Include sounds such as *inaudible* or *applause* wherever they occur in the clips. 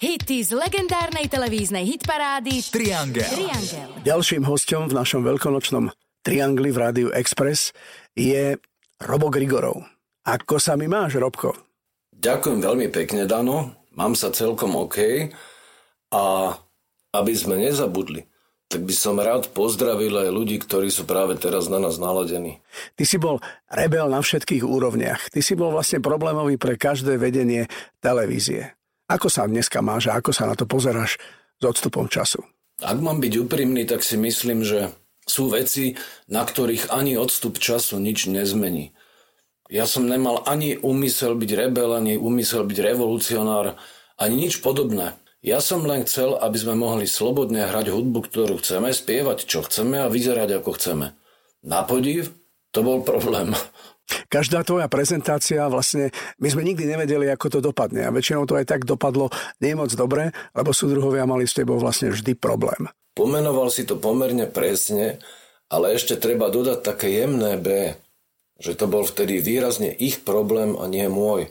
Hity z legendárnej televíznej hitparády Triangel. Triangel. Ďalším hostom v našom veľkonočnom Triangli v Rádiu Express je Robo Grigorov. Ako sa mi máš, Robko? Ďakujem veľmi pekne, Dano. Mám sa celkom OK. A aby sme nezabudli, tak by som rád pozdravil aj ľudí, ktorí sú práve teraz na nás naladení. Ty si bol rebel na všetkých úrovniach. Ty si bol vlastne problémový pre každé vedenie televízie. Ako sa dneska máš a ako sa na to pozeráš s odstupom času? Ak mám byť úprimný, tak si myslím, že sú veci, na ktorých ani odstup času nič nezmení. Ja som nemal ani úmysel byť rebel, ani úmysel byť revolucionár, ani nič podobné. Ja som len chcel, aby sme mohli slobodne hrať hudbu, ktorú chceme, spievať, čo chceme a vyzerať, ako chceme. Na podiv, to bol problém. Každá tvoja prezentácia vlastne, my sme nikdy nevedeli, ako to dopadne a väčšinou to aj tak dopadlo nie moc dobre, lebo súdruhovia mali s tebou vlastne vždy problém. Pomenoval si to pomerne presne, ale ešte treba dodať také jemné B, že to bol vtedy výrazne ich problém a nie môj.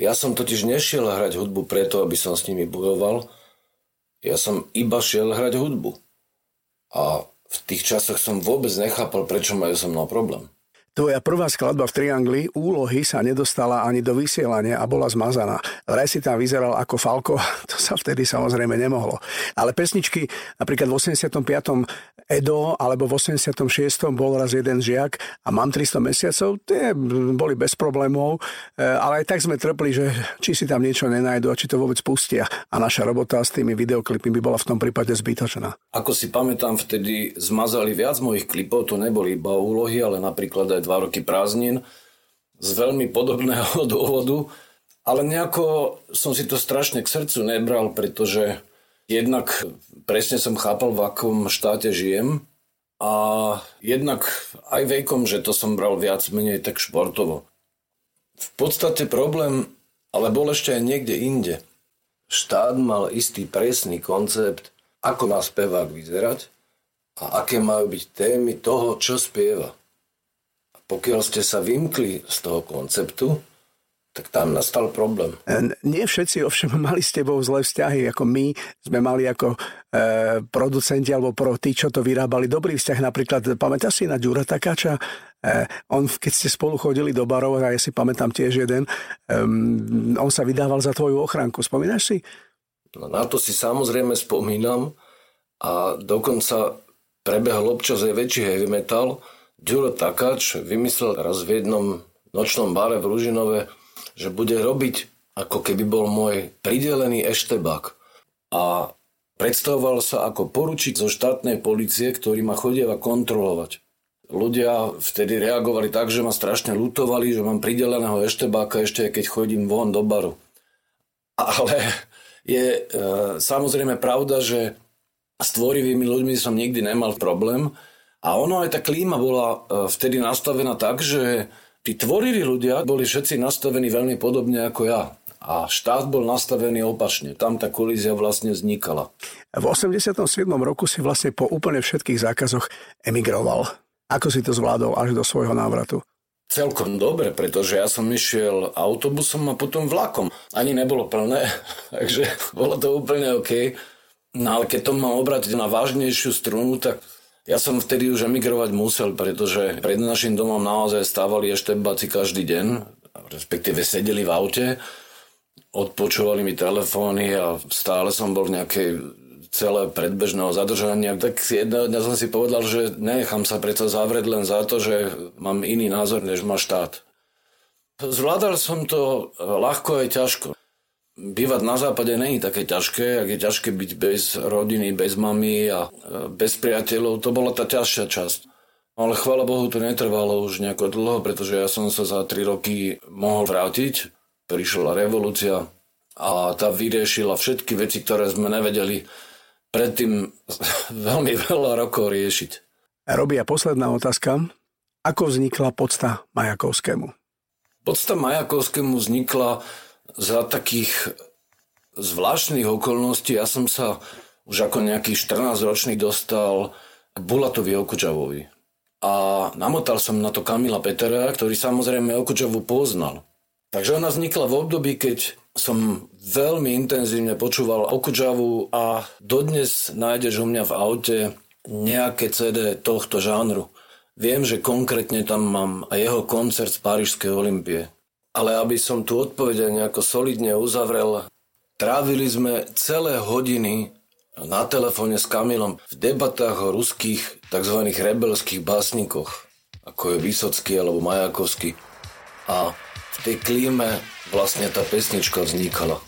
Ja som totiž nešiel hrať hudbu preto, aby som s nimi bojoval, ja som iba šiel hrať hudbu. A v tých časoch som vôbec nechápal, prečo majú so mnou problém. Tvoja prvá skladba v Triangli úlohy sa nedostala ani do vysielania a bola zmazaná. Vraj si tam vyzeral ako Falko, *laughs* to sa vtedy samozrejme nemohlo. Ale pesničky, napríklad v 85. Edo alebo v 86. bol raz jeden žiak a mám 300 mesiacov, tie boli bez problémov, e, ale aj tak sme trpli, že či si tam niečo nenajdu a či to vôbec pustia. A naša robota s tými videoklipmi by bola v tom prípade zbytočná. Ako si pamätám, vtedy zmazali viac mojich klipov, to neboli iba úlohy, ale napríklad aj aj dva roky prázdnin z veľmi podobného *laughs* dôvodu, ale nejako som si to strašne k srdcu nebral, pretože jednak presne som chápal, v akom štáte žijem a jednak aj vekom, že to som bral viac menej tak športovo. V podstate problém ale bol ešte aj niekde inde. Štát mal istý presný koncept, ako má spevák vyzerať a aké majú byť témy toho, čo spieva. Pokiaľ ste sa vymkli z toho konceptu, tak tam nastal problém. E, nie všetci ovšem *laughs* mali s tebou zlé vzťahy, ako my sme mali ako e, producenti alebo pro tí, čo to vyrábali, dobrý vzťah. Napríklad, pamätáš si na Ďura Takáča? E, on, keď ste spolu chodili do barov, a ja si pamätám tiež jeden, e, on sa vydával za tvoju ochránku. Spomínaš si? No, na to si samozrejme spomínam a dokonca prebehol občas aj väčší heavy metal, Ďuro Takáč vymyslel raz v jednom nočnom bare v Ružinove, že bude robiť ako keby bol môj pridelený eštebak. A predstavoval sa ako poručík zo štátnej policie, ktorý ma chodieva kontrolovať. Ľudia vtedy reagovali tak, že ma strašne lutovali, že mám prideleného eštebáka ešte keď chodím von do baru. Ale je e, samozrejme pravda, že s tvorivými ľuďmi som nikdy nemal problém, a ono aj tá klíma bola e, vtedy nastavená tak, že tí tvoriví ľudia boli všetci nastavení veľmi podobne ako ja. A štát bol nastavený opačne. Tam tá kolízia vlastne vznikala. V 87. roku si vlastne po úplne všetkých zákazoch emigroval. Ako si to zvládol až do svojho návratu? Celkom dobre, pretože ja som išiel autobusom a potom vlakom. Ani nebolo plné, *laughs* takže bolo to úplne OK. No ale keď to mám obratiť na vážnejšiu strunu, tak ja som vtedy už emigrovať musel, pretože pred našim domom naozaj stávali eštebáci každý deň, respektíve sedeli v aute, odpočúvali mi telefóny a stále som bol v nejakej celé predbežného zadržania, tak jedného dňa som si povedal, že nechám sa preto zavrieť len za to, že mám iný názor, než má štát. Zvládal som to ľahko aj ťažko bývať na západe není také ťažké, ak je ťažké byť bez rodiny, bez mamy a e, bez priateľov, to bola tá ťažšia časť. Ale chvála Bohu to netrvalo už nejako dlho, pretože ja som sa za 3 roky mohol vrátiť. Prišla revolúcia a tá vyriešila všetky veci, ktoré sme nevedeli predtým *laughs* veľmi veľa rokov riešiť. Robia posledná otázka. Ako vznikla podsta Majakovskému? Podsta Majakovskému vznikla za takých zvláštnych okolností ja som sa už ako nejaký 14-ročný dostal k Bulatovi Okučavovi. A namotal som na to Kamila Petera, ktorý samozrejme Okučavu poznal. Takže ona vznikla v období, keď som veľmi intenzívne počúval Okudžavu a dodnes nájdeš u mňa v aute nejaké CD tohto žánru. Viem, že konkrétne tam mám jeho koncert z Parížskej Olympie. Ale aby som tu odpoveď nejako solidne uzavrel, trávili sme celé hodiny na telefóne s Kamilom v debatách o ruských tzv. rebelských básnikoch, ako je Vysocký alebo Majakovský. A v tej klíme vlastne tá pesnička vznikala.